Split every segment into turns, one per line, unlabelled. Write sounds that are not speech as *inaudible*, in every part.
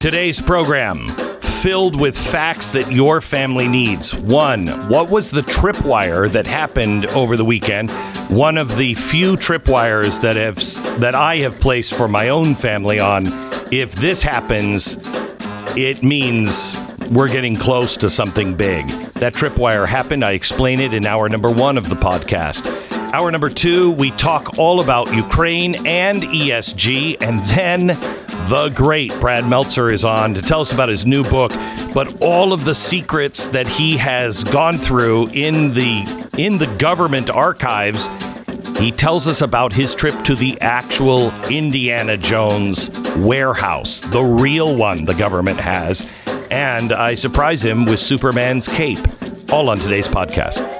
Today's program filled with facts that your family needs. One, what was the tripwire that happened over the weekend? One of the few tripwires that have that I have placed for my own family on. If this happens, it means we're getting close to something big. That tripwire happened. I explain it in hour number one of the podcast. Hour number two, we talk all about Ukraine and ESG, and then the great Brad Meltzer is on to tell us about his new book, but all of the secrets that he has gone through in the in the government archives. He tells us about his trip to the actual Indiana Jones warehouse, the real one the government has. And I surprise him with Superman's cape, all on today's podcast.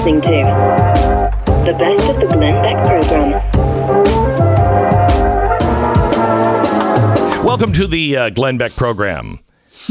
Listening to the best of the Glenn Beck program.
Welcome to the uh, Glenn Beck program.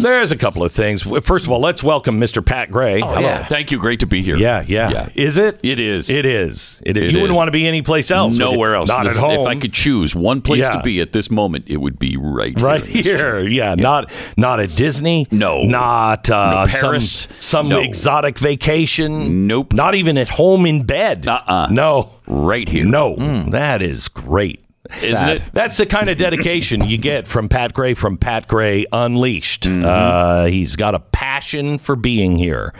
There's a couple of things. First of all, let's welcome Mr. Pat Gray.
Oh, yeah. Thank you. Great to be here.
Yeah, yeah,
Yeah.
Is it?
It is.
It is. It is.
It
you wouldn't want to be anyplace else.
Nowhere else.
Not
This-
at home.
If I could choose one place
Yeah.
to be at this moment, it would be right here.
right
this
here.
chair.
Yeah, not not at Disney.
No.
not uh,
No Paris.
Some, some
No.
exotic vacation.
Nope.
Not even at home in bed.
Uh-uh.
No,
Right here.
no. That is great.
Isn't it?
That's the kind of dedication you get from Pat Gray from Pat Gray Unleashed.
Mm-hmm.
Uh, he's got a passion for being here.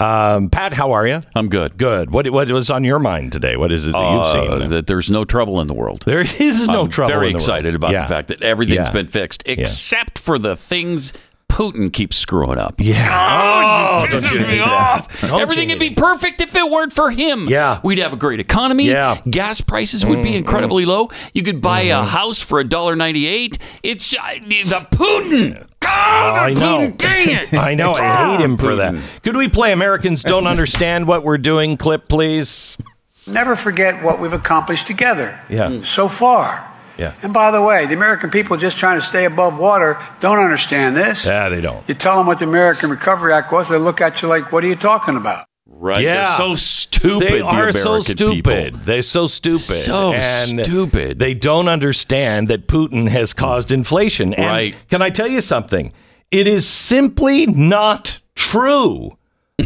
Um, Pat, how are you?
I'm good.
Good. What what was on your mind today? What is it that you've
Uh,
seen?
that there's no trouble in the world.
there is no
I'm
trouble.
very
in the world.
excited about
Yeah.
the fact that everything's
Yeah.
been fixed, except for the things Putin keeps screwing up.
Yeah.
Oh, oh
don't
pisses me off.
Don't
Everything would be perfect if it weren't for him.
Yeah.
We'd have a great economy.
Yeah.
Gas prices would be mm-hmm. incredibly low. You could buy a mm-hmm. house for a dollar ninety eight. It's uh, the Putin. God,
I know.
Dang it. *laughs*
I know. I ah, hate him for that. Could we play Americans Don't *laughs* Understand What We're Doing clip, please?
Never forget what we've accomplished together
Yeah.
so far.
Yeah.
And by the way, the American people just trying to stay above water don't understand this.
Yeah, they don't.
You tell them what the American Recovery Act was, they look at you like, what are you talking about?
Right.
Yeah.
They're so stupid.
They
the
are so stupid.
people.
They're so stupid.
So
and
stupid.
They don't understand that Putin has caused inflation. And
Right.
Can I tell you something? It is simply not true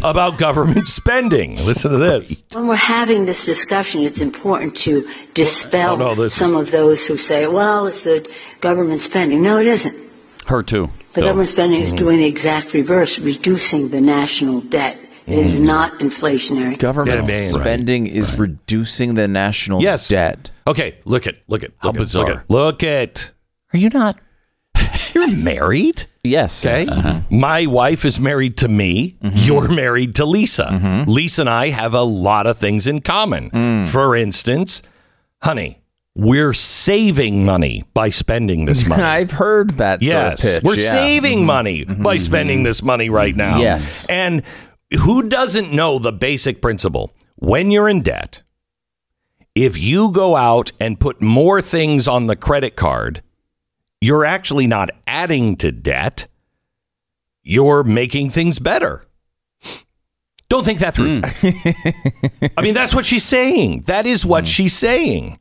about government spending. *laughs* Listen to this.
When we're having this discussion, it's important to dispel
Oh, no,
some
is-
of those who say, well, it's the government spending. No, it isn't.
Her too.
The
Bill.
government spending
Mm-hmm.
is doing the exact reverse, reducing the national debt. It is
Mm-hmm.
not inflationary.
Government
Yeah, man.
spending is reducing the national
Yes.
debt.
Okay, look at look at
How
look at,
bizarre.
Look at, look at
Are you not? *laughs*
you're married.
Yes.
Okay.
yes.
Uh-huh.
My wife is married to me.
Mm-hmm.
You're married to Lisa. Lisa and I have a lot of things in common.
Mm.
For instance, honey, we're saving money by spending this *laughs* money.
I've heard that
yes,
sort of pitch.
we're
yeah.
saving money by spending this money right now.
Yes.
And who doesn't know the basic principle? When you're in debt, if you go out and put more things on the credit card, you're actually not adding to debt. You're making things better. Don't think that through. Hmm. *laughs* I mean, that's what she's saying. That is what hmm. she's saying.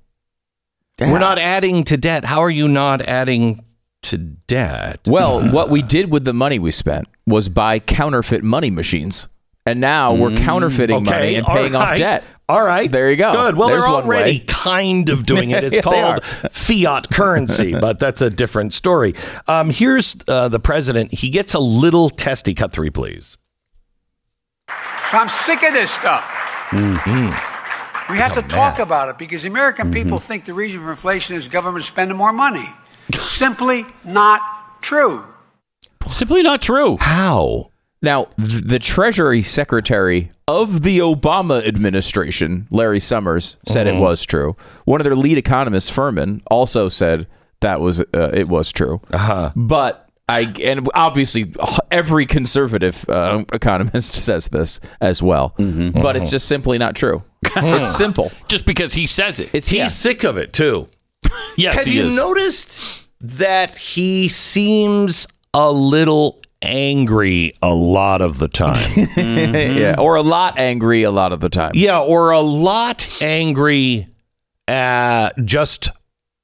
We're not adding to debt. How are you not adding to debt?
Well, what we did with the money we spent was buy counterfeit money machines. And now we're hmm. counterfeiting money and paying off debt.
All right.
There you go.
Good. Well,
There's
they're already *laughs* kind of doing it. It's
Yeah,
called fiat currency, *laughs* but that's a different story. Um, here's uh, the president. He gets a little testy. Cut three, please.
So I'm sick of this stuff.
Mm-hmm.
We have
Oh,
to talk about it because the American people think the reason for inflation is government spending more money. *laughs* Simply not true.
Simply not true.
How?
Now, the Treasury Secretary of the Obama administration, Larry Summers, said
Mm-hmm.
it was true. One of their lead economists, Furman, also said that was uh, it was true. Uh-huh. But I and obviously every conservative uh, economist *laughs* says this as well.
Mm-hmm.
But it's just simply not true. *laughs* it's simple.
Just because he says it.
It's
He's
yeah.
sick of it too. *laughs*
yes,
Have you
is.
noticed that he seems a little angry a lot of the time. *laughs*
yeah, or a lot angry a lot of the time.
yeah, or a lot angry uh, just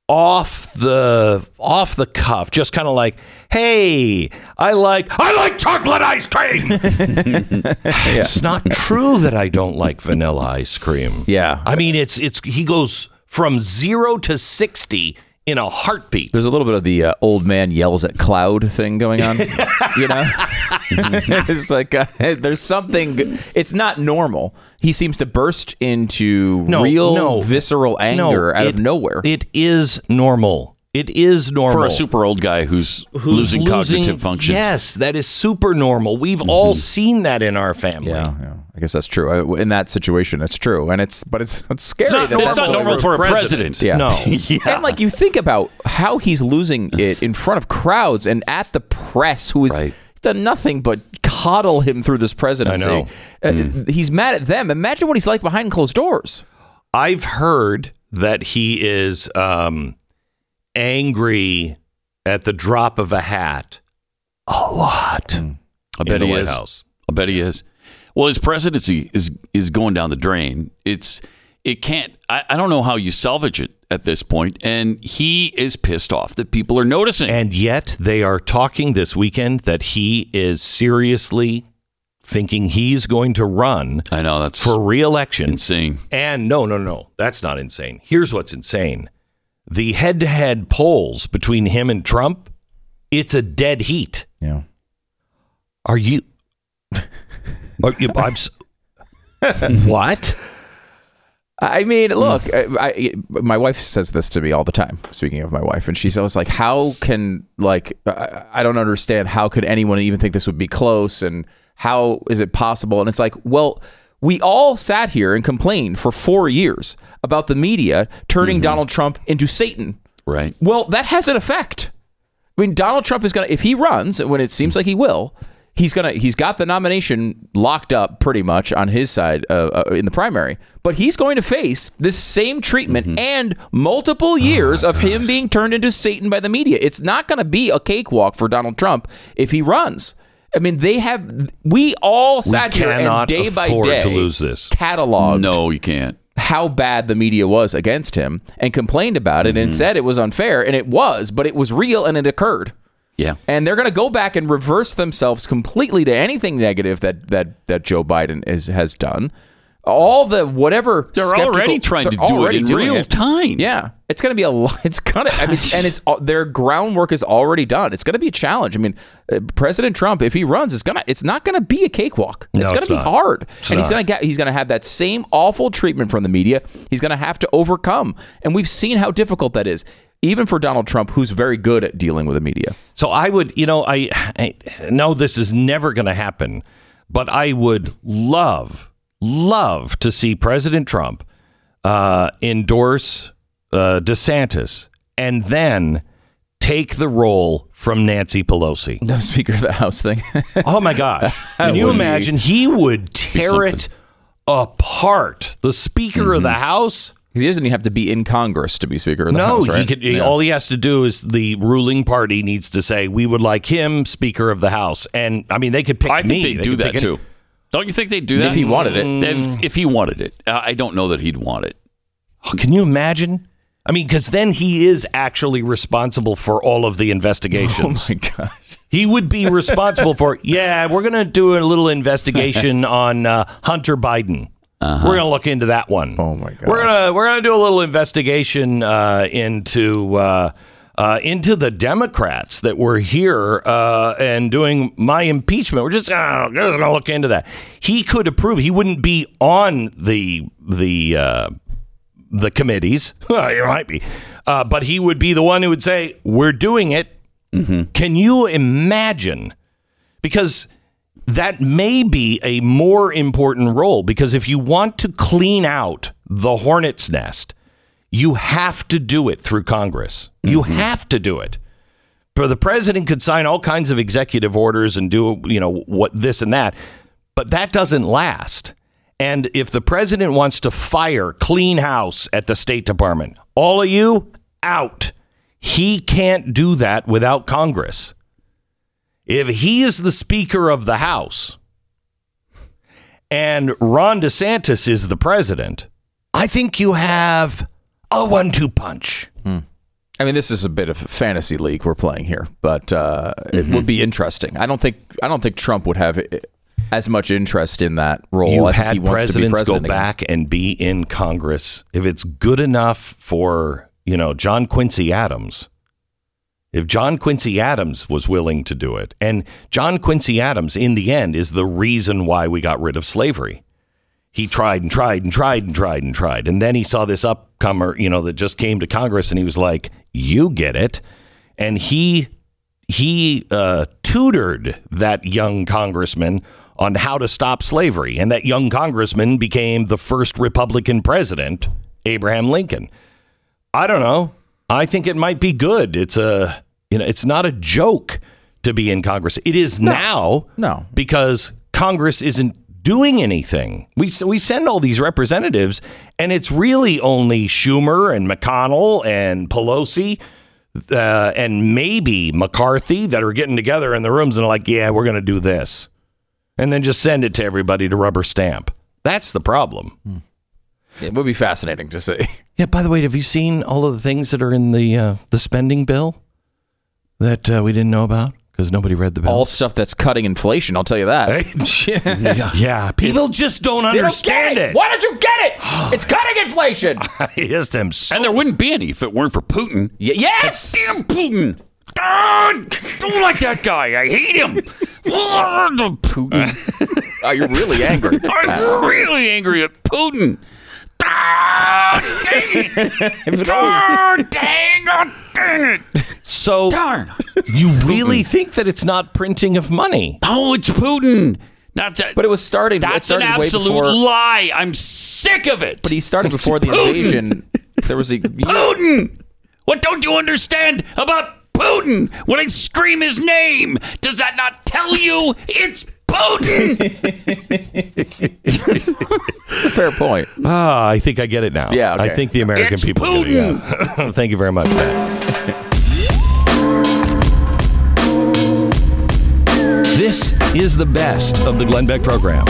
off the off the cuff, just kind of like, "Hey, I like I like chocolate ice cream." *laughs* It's not true that I don't like vanilla ice cream.
Yeah.
I mean, it's it's he goes from 0 to 60 in a heartbeat.
There's a little bit of the uh, old man yells at cloud thing going on. *laughs* you know, *laughs* it's like uh, *laughs* there's something. It's not normal. He seems to burst into
No,
real
no.
visceral anger out
it-
of nowhere.
It is normal. It is normal.
For a super old guy who's,
Who's
losing, cognitive functions.
Yes, that is super normal. We've all seen that in our family.
yeah, yeah, I guess that's true. I- In that situation, it's true, and it's but it's it's scary.
It's not
that
It's not
normal
for a president.
Yeah.
No. *laughs*
And like you think about how he's losing *laughs* it in front of crowds and at the press, who has
Right.
done nothing but coddle him through this presidency.
I know.
Uh, He's mad at them. Imagine what he's like behind closed doors.
I've heard that he is um, angry at the drop of a hat a lot. Hmm.
I bet he
White
is.
House.
I bet he is. Well, his presidency is is going down the drain. It's it can't. I, I don't know how you salvage it at this point. And he is pissed off that people are noticing.
And yet they are talking this weekend that he is seriously thinking he's going to run
I know that's
for reelection.
insane.
And no, no, no, that's not insane. Here's what's insane the head to head polls between him and Trump, it's a dead heat.
Yeah.
Are you? *laughs* Are you I'm, what?
I mean, mm. look, I, I, my wife says this to me all the time. Speaking of my wife, and she's always like, "How can like I, I don't understand how could anyone even think this would be close, and how is it possible?" And it's like, well, we all sat here and complained for four years about the media turning Donald Trump into Satan.
Right.
Well, that has an effect. I mean, Donald Trump is going to, if he runs, when it seems like he will, he's going to, he's got the nomination locked up pretty much on his side uh, uh, in the primary, but he's going to face this same treatment and multiple years of him being turned into Satan by the media. It's not going to be a cakewalk for Donald Trump if he runs. I mean, they have, we all sat here and day by day
to lose this.
cataloged
No, you can't.
how bad the media was against him and complained about it
Mm-hmm.
and said it was unfair and it was but it was real and it occurred
Yeah.
and they're going to go back and reverse themselves completely to anything negative that that that Joe Biden is, has done all the whatever
They're
skeptical-
already trying to
they're
do it in real
it.
time.
yeah. It's going to be a lot *laughs* it's gonna I mean, and it's their groundwork is already done. It's going to be a challenge. I mean uh, president trump if he runs it's gonna it's not going to be a cakewalk.
No,
it's going
it's
to be
not.
hard. And he's going to get he's going to have that same awful treatment from the media. He's going to have to overcome. And we've seen how difficult that is even for donald trump who's very good at dealing with the media.
So I would, you know, I, I know this is never going to happen, but I would love, love to see President Trump uh, endorse uh, DeSantis and then take the role from Nancy Pelosi.
the *laughs* speaker of the house thing *laughs*
Oh my gosh. *laughs* Can you
would be-
imagine? He would tear it apart. The Speaker of the House.
Because he doesn't even have to be in Congress to be Speaker of the
no,
House, right?
he could.
Yeah.
All he has to do is the ruling party needs to say we would like him Speaker of the House, and I mean they could pick
I think
me.
they do that
pick any-
too. Don't you think they'd do that
If he wanted it.
If, if he wanted it, Uh, I don't know that he'd want it.
Oh, Can you imagine? I mean, because then he is actually responsible for all of the investigations. *laughs*
Oh my gosh.
he would be responsible for. Yeah, we're gonna do a little investigation *laughs* on uh, Hunter Biden. We're gonna look into that one.
Oh, my
We're gonna we're gonna do a little investigation uh, into. Uh, uh, into the Democrats that were here uh, and doing my impeachment. We're just, uh, going to look into that. He could approve. He wouldn't be on the the uh, the committees. *laughs* Well, he might be, uh, but he would be the one who would say, "We're doing it." Can you imagine? Because that may be a more important role. Because if you want to clean out the hornet's nest, you have to do it through Congress. You mm-hmm. have to do it. But the president could sign all kinds of executive orders and do, you know, what this and that, but that doesn't last. And if the president wants to fire clean house at the State Department, all of you out. He can't do that without Congress. If he is the Speaker of the House and Ron DeSantis is the president, I think you have a one two punch. Hmm.
I mean, this is a bit of a fantasy league we're playing here, but uh, it would mm-hmm. be interesting. I don't think I don't think Trump would have eh, as much interest in that role.
You've
I think he
had
wants to be
presidents go
president again.
back and be in Congress. If it's good enough for, you know, John Quincy Adams, if John Quincy Adams was willing to do it, and John Quincy Adams, in the end, is the reason why we got rid of slavery. He tried and tried and tried and tried and tried. And then he saw this upcomer, you know, that just came to Congress and he was like, You get it. And he he uh, tutored that young congressman on how to stop slavery. And that young congressman became the first Republican president, Abraham Lincoln. I don't know. I think it might be good. It's a you know, it's not a joke to be in Congress. It is now.
No.
Because Congress isn't doing anything. We we send all these representatives and it's really only Schumer and McConnell and Pelosi uh, and maybe McCarthy that are getting together in the rooms and are like, "Yeah, we're going to do this." And then just send it to everybody to rubber stamp. That's the problem.
It would be fascinating to see. *laughs*
Yeah. By the way, have you seen all of the things that are in the uh, the spending bill that uh, we didn't know about because nobody read the bill?
All stuff that's cutting inflation. I'll tell you that. *laughs*
yeah. yeah, people just don't
They don't
understand it.
Why don't you get it? *sighs* It's cutting inflation. *laughs*
I just am so.
And there wouldn't be any if it weren't for Putin.
Y- yes.
Damn Putin. Ah, don't like that guy. I hate him. *laughs* Ah, the Putin.
Oh, you're really angry.
I'm really angry at Putin. Ah, dang it. Dang, oh, dang it.
so
Darn.
you really think that it's not printing of money?
Oh, it's Putin. Not that,
But it was starting.
that's an
started way
absolute
before.
lie. I'm sick of it.
But he started before the invasion. There was a
Putin! What don't you understand about Putin? When I scream his name, does that not tell you it's Putin? *laughs*
fair point.
Ah, I think I get it now.
Yeah, okay.
I think the American
It's
people get it. Yeah. *laughs* Thank you very much, Matt. this is the best of the Glenn Beck program.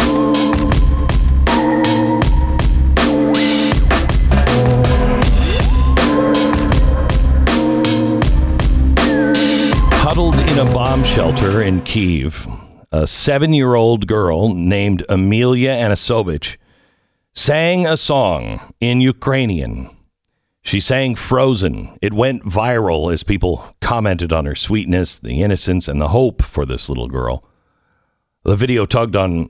Huddled in a bomb shelter in Kiev, a seven year old girl named Amelia Anisovich sang a song in Ukrainian. She sang Frozen. It went viral as people commented on her sweetness, the innocence, and the hope for this little girl. The video tugged on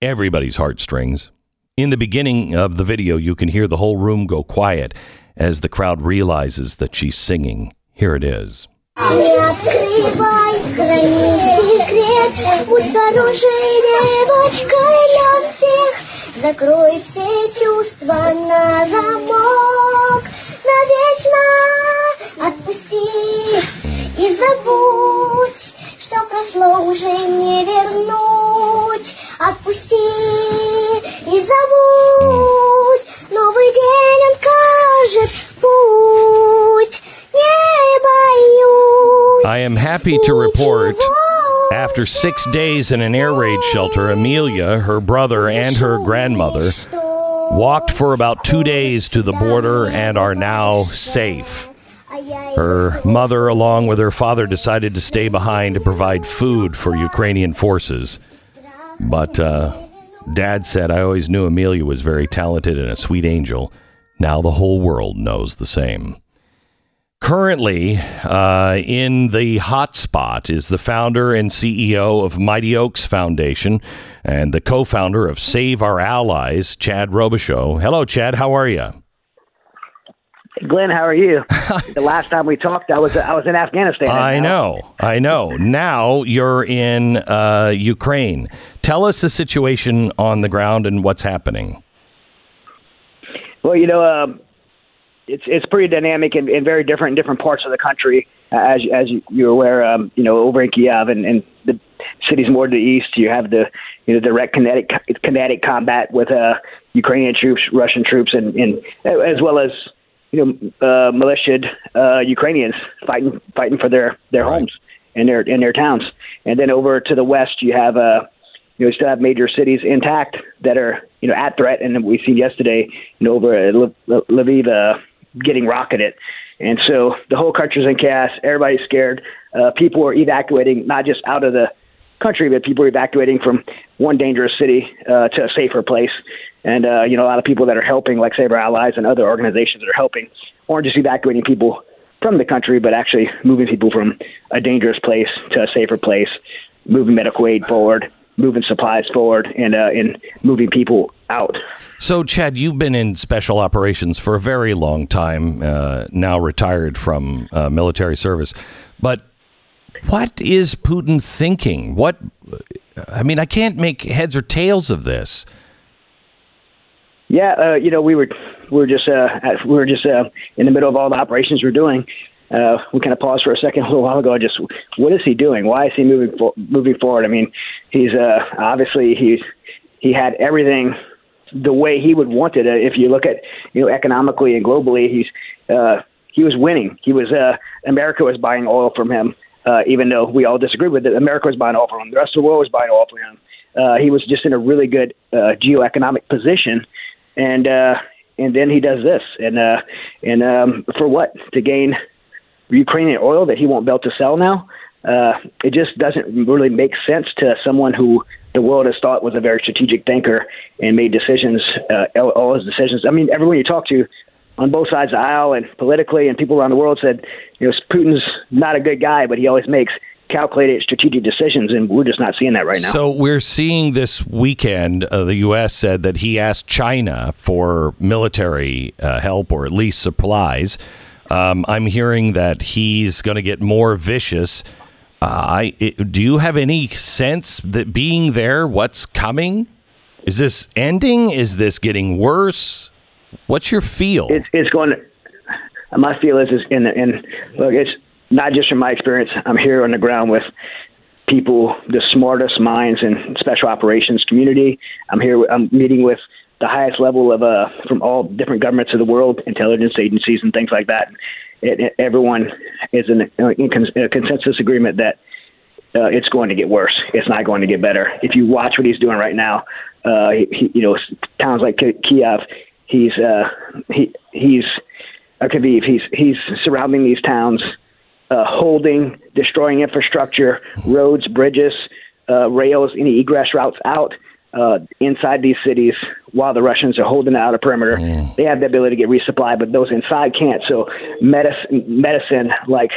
everybody's heartstrings. In the beginning of the video, you can hear the whole room go quiet as the crowd realizes that she's singing. Here it is.
Не открывай, храни секрет, будь хорошей девочкой для всех. Закрой все чувства на замок, навечно отпусти и забудь, что прошло уже не вернуть. Отпусти и забудь, новый день он кажет путь. Не боюсь.
I am happy to report after six days in an air raid shelter, Amelia, her brother, and her grandmother walked for about two days to the border and are now safe. Her mother, along with her father, decided to stay behind to provide food for Ukrainian forces. But uh, dad said, I always knew Amelia was very talented and a sweet angel. Now the whole world knows the same. Currently, uh, in the hot spot is the founder and CEO of Mighty Oaks Foundation and the co founder of Save Our Allies, Chad Robichaux. Hello, Chad. How are you?
Glenn, how are you? *laughs* the last time we talked, I was I was in Afghanistan.
I know. I know. Now you're in uh, Ukraine. Tell us the situation on the ground and what's happening.
Well, you know, um, it's it's pretty dynamic and, and very different in different parts of the country. Uh, as as you- you're aware, um, you know, over in Kiev and, and the cities more to the east, you have the you know direct kinetic kinetic combat with uh, Ukrainian troops, Russian troops, and, and as well as you know uh, militiaed uh, Ukrainians fighting fighting for their their homes. and their in their towns. And then over to the west, you have uh, you know, we still have major cities intact that are you know at threat, and we've seen yesterday, you know, over at Lviv uh, getting rocketed. And so the whole country's in chaos. Everybody's scared. Uh, people are evacuating not just out of the country, but people are evacuating from one dangerous city uh, to a safer place. And uh, you know, a lot of people that are helping, like Save Our Allies and other organizations that are helping, aren't just evacuating people from the country, but actually moving people from a dangerous place to a safer place, moving medical aid forward, moving supplies forward, and uh, and moving people out.
So, Chad, you've been in special operations for a very long time, uh, now retired from uh, military service. But what is Putin thinking? What I mean, I can't make heads or tails of this.
Yeah, uh, you know, we were we were just uh, at- we were just uh, in the middle of all the operations we're doing. Uh, we kind of paused for a second a little while ago. Just what is he doing? Why is he moving moving forward? I mean, he's uh, obviously he's he had everything the way he would want it. Uh, If you look at you know economically and globally, he's uh, he was winning. He was uh, America was buying oil from him, uh, even though we all disagreed with it. America was buying oil from him. The rest of the world was buying oil from him. Uh, he was just in a really good uh, geoeconomic position, and uh, and then he does this, and uh, and um, for what? To gain Ukrainian oil that he won't be able to sell now. Uh, it just doesn't really make sense to someone who the world has thought was a very strategic thinker and made decisions, uh, all- his decisions. I mean, everyone you talk to on both sides of the aisle and politically and people around the world said, you know, Putin's not a good guy, but he always makes calculated strategic decisions, and we're just not seeing that right now.
So we're seeing this weekend. Uh, the U.S. said that he asked China for military uh, help or at least supplies. Um, I'm hearing that he's going to get more vicious. Uh, I it, do you have any sense that being there, what's coming? Is this ending? Is this getting worse? What's your feel?
it's it's going to my feel is is in in look it's not just from my experience i'm here on the ground with people the smartest minds in special operations community i'm here i'm meeting with the highest level of uh from all different governments of the world intelligence agencies and things like that it, it, everyone is in, in con- a consensus agreement that uh, it's going to get worse. It's not going to get better. If you watch what he's doing right now, uh, he, you know, towns like Kiev, he's uh, he he's uh, Kyiv, he's he's surrounding these towns, uh, holding, destroying infrastructure, roads, bridges, uh, rails, any egress routes out uh, inside these cities, while the Russians are holding out a perimeter. They have the ability to get resupply, but those inside can't. So medicine, medicine like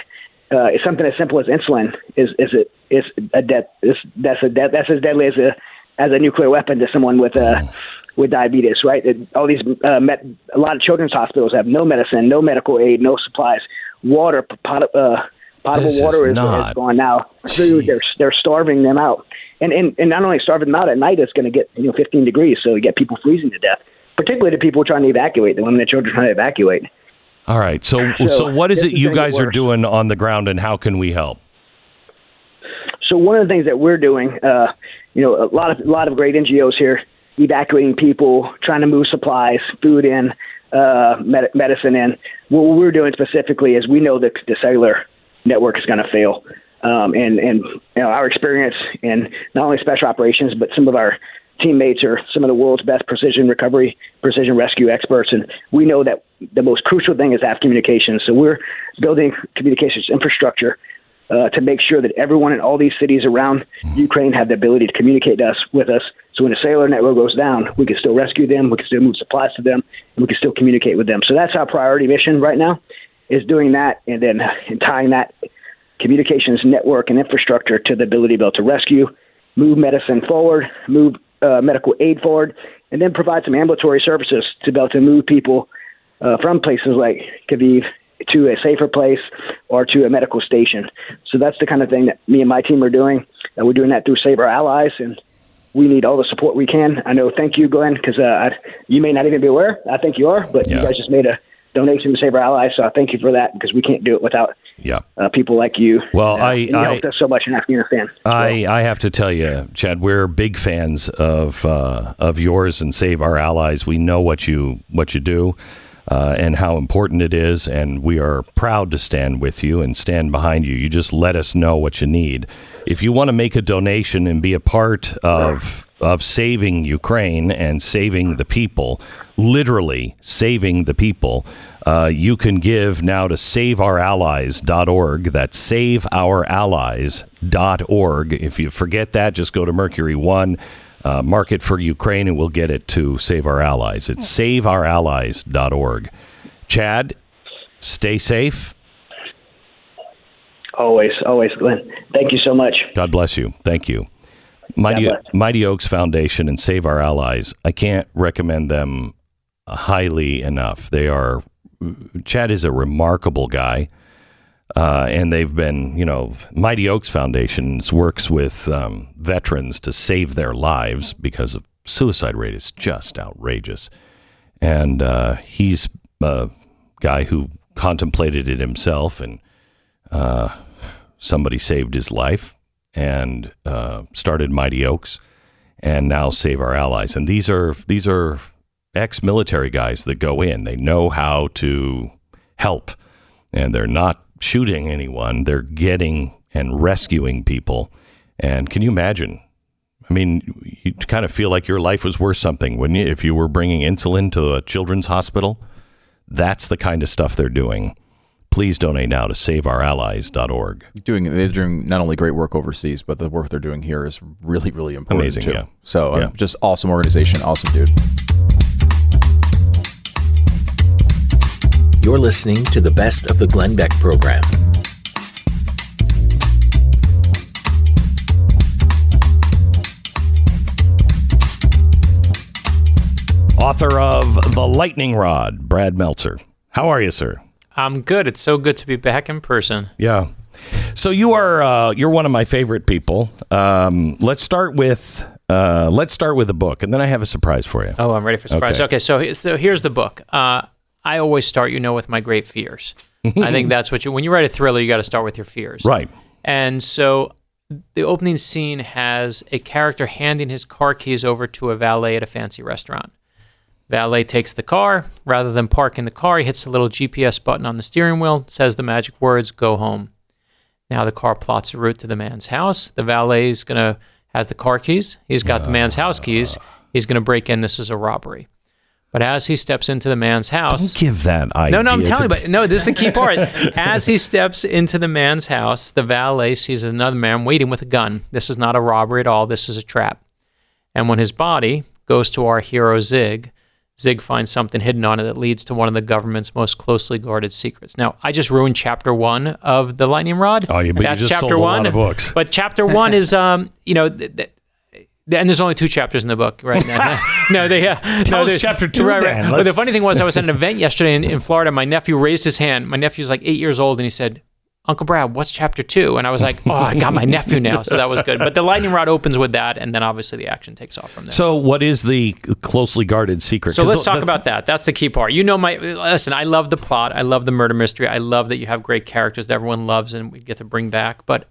uh, it's something as simple as insulin is is it is a death is that's a death that's as deadly as a as a nuclear weapon to someone with uh with diabetes right? It- all these uh, met, a lot of children's hospitals have no medicine no medical aid no supplies. Water pot, uh, potable
This is
water is,
not-
is gone now. Food they're they're starving them out and and and not only starving them out at night it's going to get you know 15 degrees so you get people freezing to death particularly the people trying to evacuate the women and children trying to evacuate
All right. So, so,
So,
what is it you guys are doing on the ground, and how can we help?
So one of the things that we're doing, uh, you know, a lot of a lot of great NGOs here, evacuating people, trying to move supplies, food in, uh, med- medicine in. What we're doing specifically is we know that the cellular network is going to fail, um, and and you know, our experience in not only special operations, but some of our teammates are some of the world's best precision recovery, precision rescue experts, and we know that the most crucial thing is have communications. So we're building communications infrastructure uh, to make sure that everyone in all these cities around Ukraine have the ability to communicate to us with us. So when a cellular network goes down, we can still rescue them, we can still move supplies to them, and we can still communicate with them. So that's our priority mission right now, is doing that and then and tying that communications network and infrastructure to the ability to be able to rescue, move medicine forward, move uh, medical aid forward, and then provide some ambulatory services to be able to move people uh, from places like Kyiv to a safer place or to a medical station. So that's the kind of thing that me and my team are doing. Uh, we're doing that through Save Our Allies, and we need all the support we can. I know. Thank you, Glenn, because uh, you may not even be aware. I think you are, but
Yeah.
you guys just made a donation to Save Our Allies, so I thank you for that because we can't do it without
Yeah.
uh, people like you.
Well,
Uh,
I-
you
I-
helped us so much in Afghanistan.
I, I have to tell you, Chad, we're big fans of uh, of yours and Save Our Allies. We know what you what you do. uh, and how important it is. And we are proud to stand with you and stand behind you. You just let us know what you need. If you want to make a donation and be a part of of saving Ukraine and saving the people, literally saving the people, uh, you can give now to saveourallies.org. That's saveourallies.org. If you forget that, just go to Mercury One, uh, mark it for Ukraine, and we'll get it to Save Our Allies. It's saveourallies.org. Chad, stay safe.
Always, always, Glenn. Thank you so much.
God bless you. Thank you. Mighty, Mighty Oaks Foundation and Save Our Allies. I can't recommend them highly enough. They are, Chad is a remarkable guy. Uh, and they've been, you know, Mighty Oaks Foundation works with um, veterans to save their lives because of suicide rate is just outrageous. And uh, he's a guy who contemplated it himself, and uh, somebody saved his life and uh, started Mighty Oaks, and now Save Our Allies. And these are these are ex-military guys that go in. They know how to help, and they're not shooting anyone. They're getting and rescuing people. And can you imagine? I mean, you kind of feel like your life was worth something, wouldn't you? If you were bringing insulin to a children's hospital, that's the kind of stuff they're doing. Please donate now to saveourallies.org.
Doing they're doing not only great work overseas, but the work they're doing here is really, really important
Amazing,
too.
yeah.
So uh,
Yeah.
just awesome organization, awesome dude.
You're listening to the best of the Glenn Beck program.
Author of The Lightning Rod, Brad Meltzer. How are you, sir?
I'm good. It's so good to be back in person.
Yeah. So you are uh, you're one of my favorite people. Um, let's start with uh, let's start with a book, and then I have a surprise for you.
Oh, I'm ready for surprise.
Okay.
Okay, so so here's the book. Uh, I always start, you know, with my great fears. *laughs* I think that's what you when you write a thriller, you got to start with your fears.
Right.
And so the opening scene has a character handing his car keys over to a valet at a fancy restaurant. Valet takes the car. Rather than parking the car, he hits the little GPS button on the steering wheel, says the magic words, go home. Now the car plots a route to the man's house. The valet is going to have the car keys. He's got the man's house keys. He's going to break in. This is a robbery. But as he steps into the man's house,
Don't give that idea.
no, no, I'm telling you,
to-
but no, this is the key part. *laughs* As he steps into the man's house, the valet sees another man waiting with a gun. This is not a robbery at all. This is a trap. And when his body goes to our hero Zig, Zig finds something hidden on it that leads to one of the government's most closely guarded secrets. Now, I just ruined chapter one of the Lightning Rod.
Oh, yeah, but you
That's
just
chapter
sold a lot of books.
But chapter one is, um, you know, th- th- and there's only two chapters in the book, right? *laughs* now. no, they uh,
Tell
no,
us chapter two
right. Right. But the funny thing was, I was at an event yesterday in, in Florida. My nephew raised his hand. My nephew's like eight years old, and he said, "Uncle Brad, what's chapter two? And I was like, "Oh, I got my nephew now," so that was good. But the lightning rod opens with that, and then obviously the action takes off from there.
So, what is the closely guarded secret?
So, let's talk about that. That's the key part. You know, my listen. I love the plot. I love the murder mystery. I love that you have great characters that everyone loves and we get to bring back. But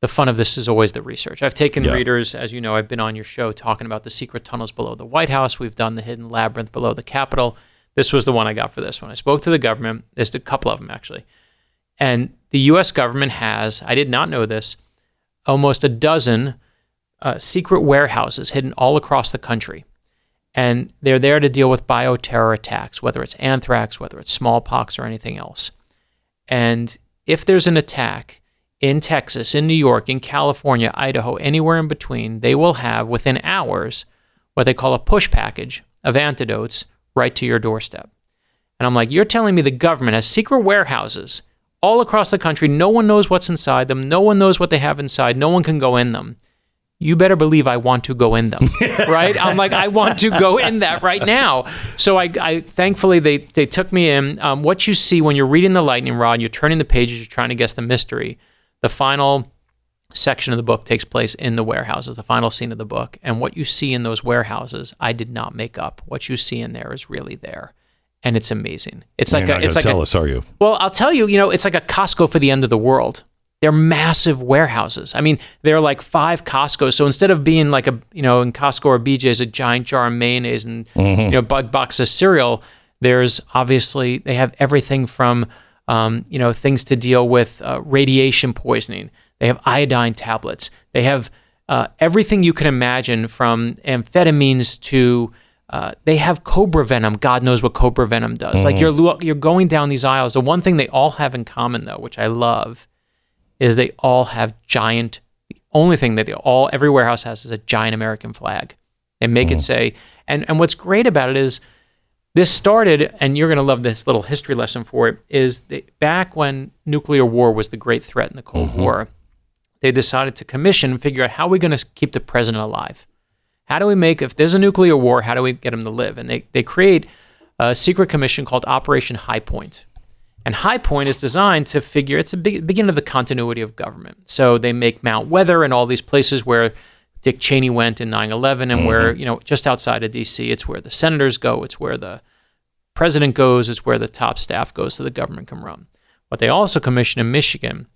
the fun of this is always the research. I've taken
Yeah.
readers, as you know, I've been on your show talking about the secret tunnels below the White House. We've done the hidden labyrinth below the Capitol. This was the one I got for this one. I spoke to the government. There's a couple of them actually, and the U.S. government has. I did not know this. Almost a dozen uh, secret warehouses hidden all across the country and they're there to deal with bioterror attacks, whether it's anthrax, whether it's smallpox, or anything else. And if there's an attack in Texas, in New York, in California, Idaho, anywhere in between, they will have within hours what they call a push package of antidotes right to your doorstep. And I'm like, you're telling me the government has secret warehouses all across the country. No one knows what's inside them. No one knows what they have inside. No one can go in them you better believe I want to go in them, *laughs* right? I'm like, I want to go in that right now. So I, I thankfully they they took me in. Um, what you see when you're reading the lightning rod, you're turning the pages, you're trying to guess the mystery. The final section of the book takes place in the warehouses, the final scene of the book, and what you see in those warehouses, I did not make up. What you see in there is really there, and it's amazing. It's
You're
like
not
a, it's like
tell
a,
us, are you?
well, I'll tell you, you know, it's like a Costco for the end of the world. They're massive warehouses. I mean, they're like five Costco's. So instead of being like a, you know, in Costco or BJ's, a giant jar of mayonnaise and,
Mm-hmm.
you know, bug box of cereal, There's obviously they have everything from um, you know things to deal with uh, radiation poisoning. They have iodine tablets. They have uh, everything you can imagine from amphetamines to uh, they have cobra venom. God knows what cobra venom does. Like
Mhm.
you're you're going down these aisles. The one thing they all have in common, though, which I love, is they all have giant. The only thing that they all every warehouse has is a giant American flag. and make it say, and and what's great about it is this started, and you're going to love this little history lesson for it. Is that back when nuclear war was the great threat in the Cold War, they decided to commission and figure out how we're going to keep the president alive. How do we make if there's a nuclear war? How do we get them to live? And they they create a secret commission called Operation High Point. And High Point is designed to figure it's a big, beginning of the continuity of government. So they make Mount Weather and all these places where Dick Cheney went in 9/11, and where mm-hmm. you know just outside of D.C. It's where the senators go. It's where the president goes. It's where the top staff goes, so the government can run. What they also commission in Michigan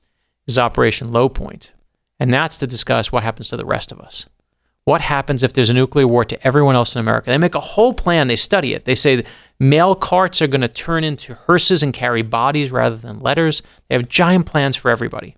is Operation Low Point, and that's to discuss what happens to the rest of us. What happens if there's a nuclear war to everyone else in America? They make a whole plan. They study it. They say mail carts are going to turn into hearses and carry bodies rather than letters. They have giant plans for everybody.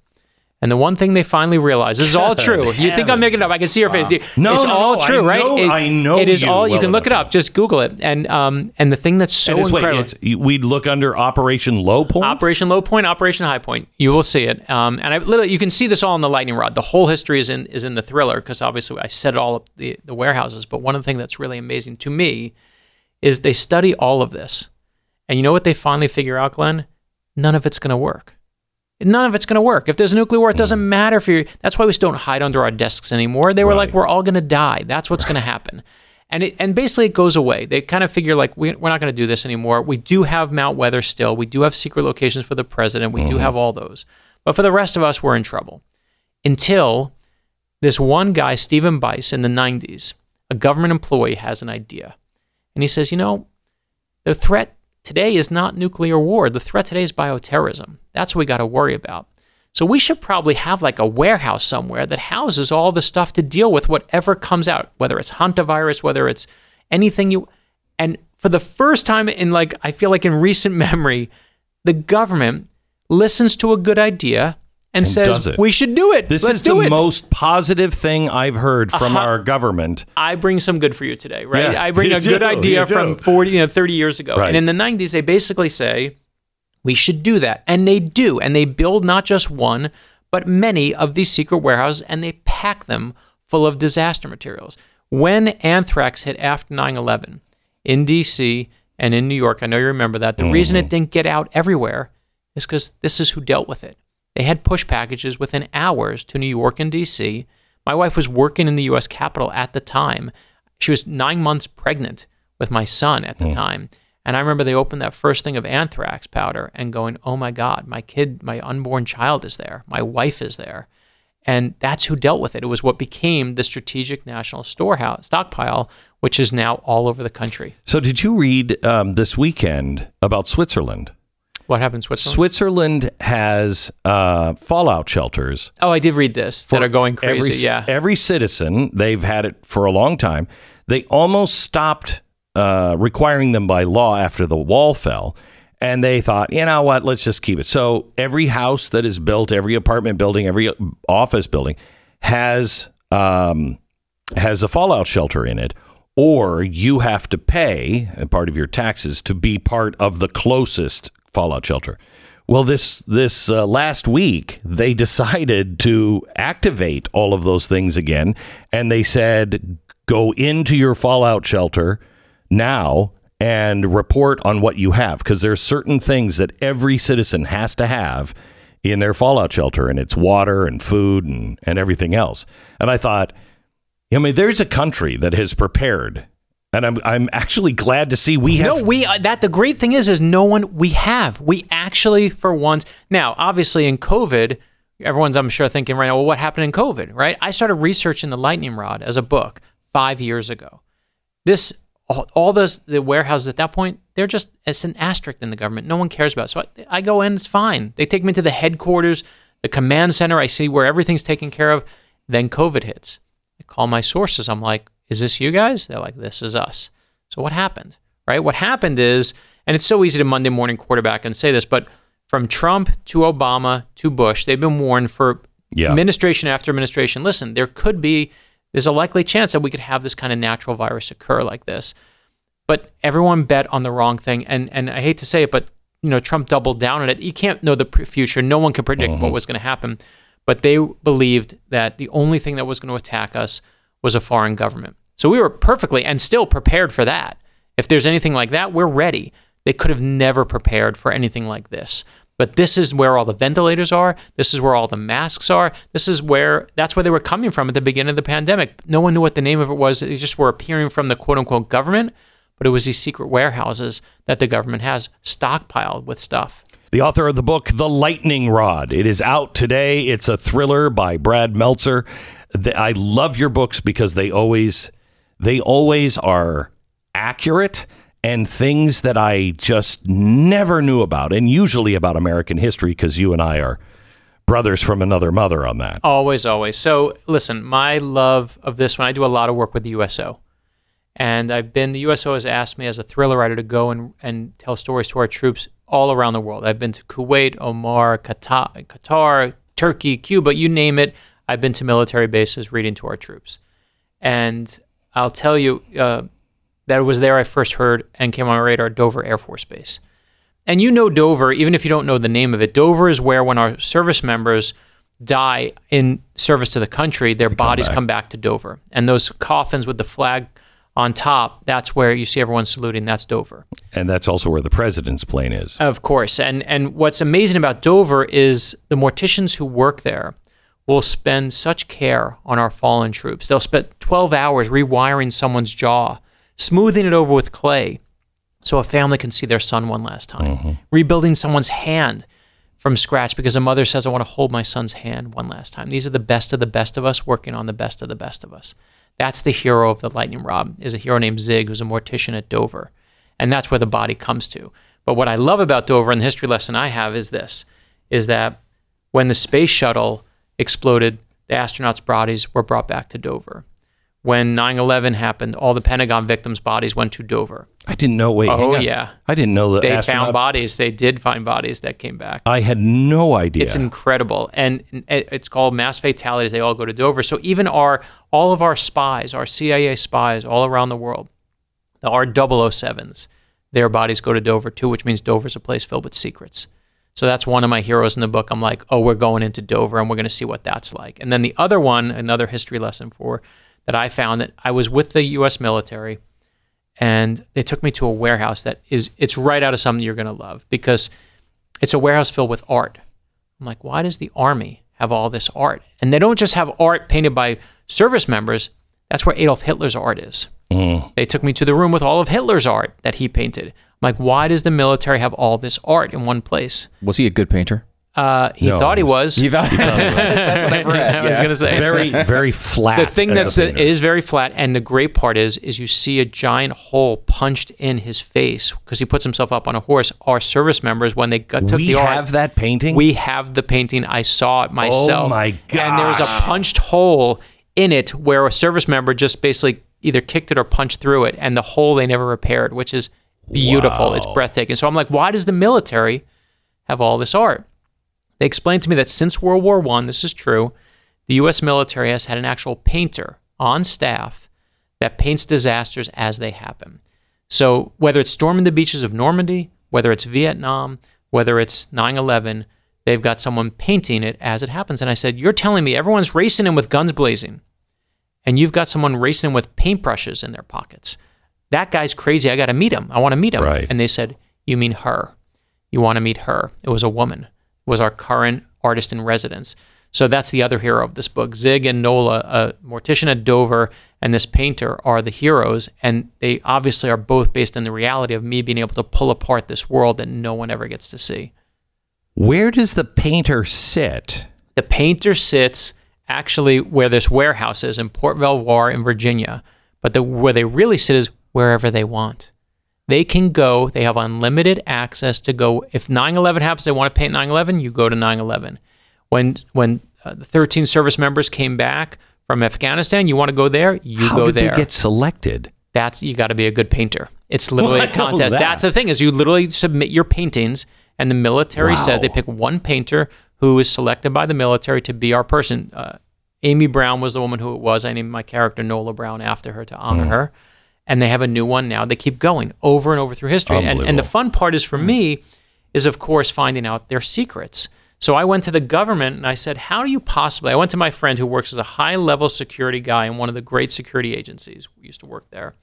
And the one thing they finally realize this is all *laughs* true. You think I'm making it up? I can see your face.
No,
it's
no,
all
no,
true,
I
right?
know-
It-
I know
it is
you
all. You can look it up. Just Google it. And um and the thing that's so
wait,
incredible.
it's, we'd look under Operation Low Point.
Operation Low Point, Operation High Point. You will see it, um, and I literally you can see this all in the lightning rod. The whole history is in is in the thriller because obviously I set it all up the the warehouses. But one of the things that's really amazing to me is they study all of this, and you know what they finally figure out, Glenn? None of it's going to work. None of it's going to work. If there's a nuclear war, it doesn't mm. matter if you're. That's why we don't hide under our desks anymore. They were like, we're all going to die. That's what's going to happen. And it, and basically it goes away. They kind of figure like we, we're not going to do this anymore. We do have Mount Weather still. We do have secret locations for the president. We do mm-hmm. have all those. But for the rest of us, we're in trouble. Until this one guy, Stephen Bice, in the 90s, a government employee, has an idea. And he says, you know, the threat today is not nuclear war. The threat today is bioterrorism. That's what we got to worry about. So we should probably have like a warehouse somewhere that houses all the stuff to deal with whatever comes out, whether it's hantavirus, whether it's anything you. And for the first time in like, I feel like in recent *laughs* memory, the government listens to a good idea and,
And
says we should do it.
This
Let's
is the
it.
most positive thing I've heard from
Uh-huh.
our government.
I bring some good for you today, right?
Yeah,
I bring *laughs* a good idea from 40, you know, 30 years ago.
Right.
And in the 90s, they basically say, we should do that. And they do. And they build not just one, but many of these secret warehouses and they pack them full of disaster materials. When anthrax hit after 9 11 in DC and in New York, I know you remember that, the reason
Mm-hmm.
it didn't get out everywhere is because this is who dealt with it. They had push packages within hours to New York and DC. My wife was working in the US Capitol at the time. She was nine months pregnant with my son at the
Hmm.
time. And I remember they opened that first thing of anthrax powder and going, oh my God, my kid, my unborn child is there. My wife is there. And that's who dealt with it. It was what became the Strategic National Storehouse stockpile, which is now all over the country.
So, did you read um, this weekend about Switzerland?
What happened in Switzerland?
Switzerland has uh, fallout shelters.
oh, I did read this that are going crazy.
Every,
yeah.
Every citizen, they've had it for a long time. They almost stopped uh, requiring them by law after the wall fell. And they thought, you know what, let's just keep it. So every house that is built, every apartment building, every office building has um, has a fallout shelter in it, or you have to pay a part of your taxes to be part of the closest fallout shelter. Well, this this uh, last week they *laughs* decided to activate all of those things again, and they said go into your fallout shelter now and report on what you have because there's certain things that every citizen has to have in their fallout shelter, and it's water and food and and everything else. And I thought, I mean, there's a country that has prepared, and I'm I'm actually glad to see we have.
No, we uh, that the great thing is is no one we have. We actually for once. Now, obviously in COVID, everyone's I'm sure thinking right now, well what happened in COVID, right? I started researching the lightning rod as a book 5 years ago. This all, all those the warehouses at that point, they're just it's an asterisk in the government. No one cares about. it. So I, I go in, it's fine. They take me to the headquarters, the command center. I see where everything's taken care of. Then COVID hits. I call my sources. I'm like, is this you guys? They're like, this is us. So what happened? Right? What happened is, And it's so easy to Monday morning quarterback and say this, but from Trump to Obama to Bush, they've been warned for
Yeah.
administration after administration. Listen, there could be, there's a likely chance that we could have this kind of natural virus occur like this. But everyone bet on the wrong thing. And, and I hate to say it, but you know, Trump doubled down on it. You can't know the future. No one can predict what mm-hmm. was going to happen. But they believed that the only thing that was going to attack us was a foreign government. So we were perfectly and still prepared for that. If there's anything like that, we're ready. They could have never prepared for anything like this. But this is where all the ventilators are. This is where all the masks are. This is where that's where they were coming from at the beginning of the pandemic. No one knew what the name of it was. They just were appearing from the quote unquote government, but it was these secret warehouses that the government has stockpiled with stuff.
The author of the book, The Lightning Rod. It is out today. It's a thriller by Brad Meltzer. The- I love your books because they always they always are accurate and things that I just never knew about and usually about American history because you and I are brothers from another mother on that.
Always, always. So, listen, my love of this one, I do a lot of work with the USO. And I've been, the USO has asked me as a thriller writer to go and, and tell stories to our troops all around the world. I've been to Kuwait, Oman, Qatar, Qatar, Turkey, Cuba, you name it. I've been to military bases reading to our troops. And I'll tell you, uh, that it was there I first heard and came on my radar Dover Air Force Base. And you know Dover, even if you don't know the name of it. Dover is where, when our service members die in service to the country, their bodies come back to Dover. And those coffins with the flag on top, that's where you see everyone saluting. That's Dover.
And that's also where the president's plane is.
Of course. And and what's amazing about Dover is the morticians who work there will spend such care on our fallen troops. They'll spend 12 hours rewiring someone's jaw, smoothing it over with clay so a family can see their son one last time. Mm-hmm. Rebuilding someone's hand from scratch because a mother says I want to hold my son's hand one last time. These are the best of the best of us working on the best of the best of us. That's the hero of the lightning rod is a hero named Zig who's a mortician at Dover. And that's where the body comes to. But what I love about Dover and the history lesson I have is this is that when the space shuttle exploded, the astronauts' bodies were brought back to Dover. When 9/11 happened, all the Pentagon victims' bodies went to Dover.
I didn't know. Wait,
Oh yeah.
I didn't know that
They
astronaut-
found bodies. They did find bodies that came back.
I had no idea.
It's incredible, and it's called mass fatalities. They all go to Dover. So even our all of our spies, our CIA spies all around the world, our 007s, their bodies go to Dover too, which means Dover's a place filled with secrets. So that's one of my heroes in the book. I'm like, oh, we're going into Dover and we're going to see what that's like. And then the other one, another history lesson for that I found that I was with the U.S. military, and they took me to a warehouse that is it's right out of something you're going to love because it's a warehouse filled with art. I'm like, why does the army have all this art? And they don't just have art painted by service members. That's where Adolf Hitler's art is. Mm. They took me to the room with all of Hitler's art that he painted. I'm like, why does the military have all this art in one place?
Was he a good painter?
Uh, he
No,
thought he was.
He thought, *laughs* that's what I've *laughs* read.
I was
yeah.
going to say
very, *laughs* very flat.
the thing
as
that's
a
the,
painter.
it is very flat, and the great part is is you see a giant hole punched in his face because he puts himself up on a horse. Our service members, when they got, took
we
the art,
have that painting.
we have the painting. I saw it myself.
Oh my god.
And there's a
gosh.
punched hole in it where a service member just basically either kicked it or punched through it, and the hole they never repaired, which is beautiful. It's breathtaking. So I'm like, why does the military have all this art? They explained to me that since World War One, this is true, the U.S. military has had an actual painter on staff that paints disasters as they happen. So whether it's storming the beaches of Normandy, whether it's Vietnam, whether it's 9/11, they've got someone painting it as it happens. And I said, "You're telling me everyone's racing in with guns blazing, and you've got someone racing in with paintbrushes in their pockets. That guy's crazy. I got to meet him. I want to meet him."
Right.
And they said, "You mean her? You want to meet her?" It was a woman. It was our current artist in residence. So that's the other hero of this book. Zig and Nola, uh, a mortician at Dover, and this painter are the heroes, and they obviously are both based on the reality of me being able to pull apart this world that no one ever gets to see.
Where does the painter sit?
The painter sits actually where this warehouse is in Fort Belvoir in Virginia, but the, where they really sit is wherever they want. They can go, they have unlimited access to go. If 9 11 happens, they want to paint 9 11, you go to 9 11. When, when uh, the 13 service members came back from Afghanistan, you want to go there, you
How
go
did
there.
they get selected?
That's you got to be a good painter. It's literally
Well,
a contest.
that.
That's the thing is you literally submit your paintings, and the military says they
Wow.
pick one painter who is selected by the military to be our person. Uh, Amy Brown was the woman who it was. I named my character Nola Brown after her to honor
Mm.
her. And they have a new one now. They keep going over and over through history. And, and the fun part is for hmm. me is of course finding out their secrets. So I went to the government and I said, "How do you possibly?" I went to my friend who works as a high-level security guy in one of the great security agencies. We used to work there.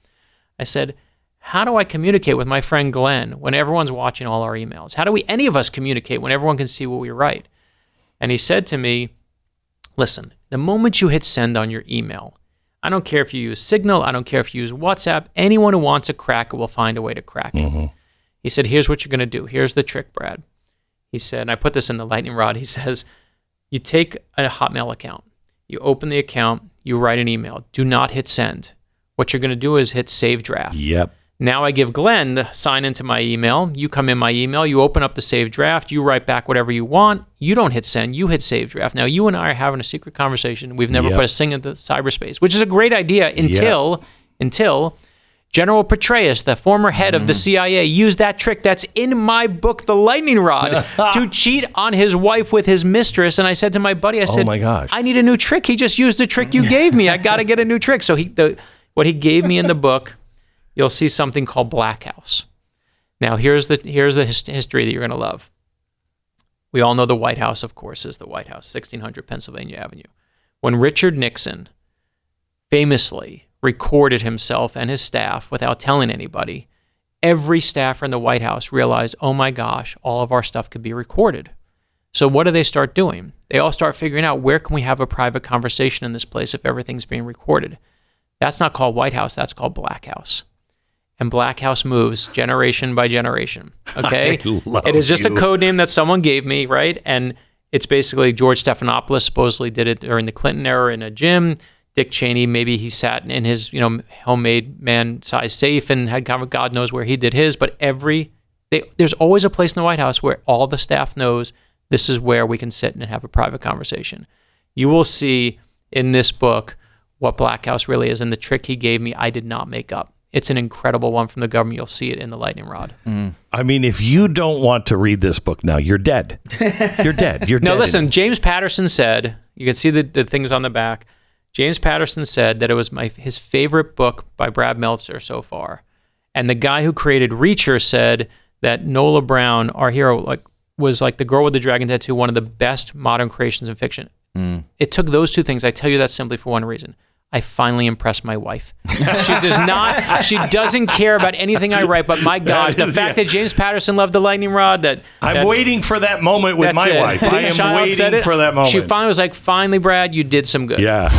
I said, "How do I communicate with my friend Glenn when everyone's watching all our emails? How do we any of us communicate when everyone can see what we write?" And he said to me, "Listen, the moment you hit send on your email, I don't care if you use Signal, I don't care if you use WhatsApp, anyone who wants to crack it will find a way to crack it." Mm-hmm. He said, Here's what you're going to do. Here's the trick, Brad. He said, and I put this in the lightning rod. He *laughs* says, You take a Hotmail account, you open the account, you write an email. Do not hit send. What you're going to do is hit save draft.
Yep.
Now I give Glenn the sign into my email. You come in my email, you open up the save draft, you write back whatever you want. You don't hit send, you hit save draft. Now you and I are having a secret conversation. We've never
Yep.
put a thing into cyberspace, which is a great idea until until General Petraeus, the former head of the
Mm-hmm.
CIA, used that trick that's in my book, The Lightning Rod, *laughs* to cheat on his wife with his mistress. And I said to my buddy, I said,
Oh my gosh.
I need a new trick. He just used the trick you *laughs* gave me. I got to get a new trick. So he, the, what he gave me in the book, you'll see something called Black House. Now here's the here's the his- history that you're going to love. We all know the White House, of course, is the White House, 1600 Pennsylvania Avenue. When Richard Nixon famously recorded himself and his staff without telling anybody, every staffer in the White House realized, oh my gosh, all of our stuff could be recorded. So what do they start doing? They all start figuring out where can we have a private conversation in this place if everything's being recorded. That's not called White House, that's called Black House. And Black House moves generation by generation. *laughs* Okay? It is just
you.
a code name that someone gave me, right? And it's basically George Stephanopoulos supposedly did it during the Clinton era in a gym. Dick Cheney, maybe he sat in his, you know, homemade man-sized safe and had kind of God knows where he did his. But every they, there's always a place in the White House where all the staff knows this is where we can sit and have a private conversation. You will see in this book what Black House really is, and the trick he gave me, I did not make up. It's an incredible one from the government. You'll see it in the lightning rod. Mm.
I mean, if you don't want to read this book now, you're dead. *laughs* You're dead. You're dead.
No, listen, James Patterson said, you can see the, the things on the back. James Patterson said that it was my his favorite book by Brad Meltzer so far. And the guy who created Reacher said that Nola Brown, our hero, like was like the girl with the dragon tattoo, one of the best modern creations in fiction. Mm. It took those two things. I tell you that simply for one reason. I finally impressed my wife. She does not. She doesn't care about anything I write. But my gosh, the fact
yeah.
that James Patterson loved the lightning rod. That
I'm
that-
waiting for that moment with my
it.
wife. I am waiting for that moment.
She finally was like, "Finally, Brad, you did some good."
yeah.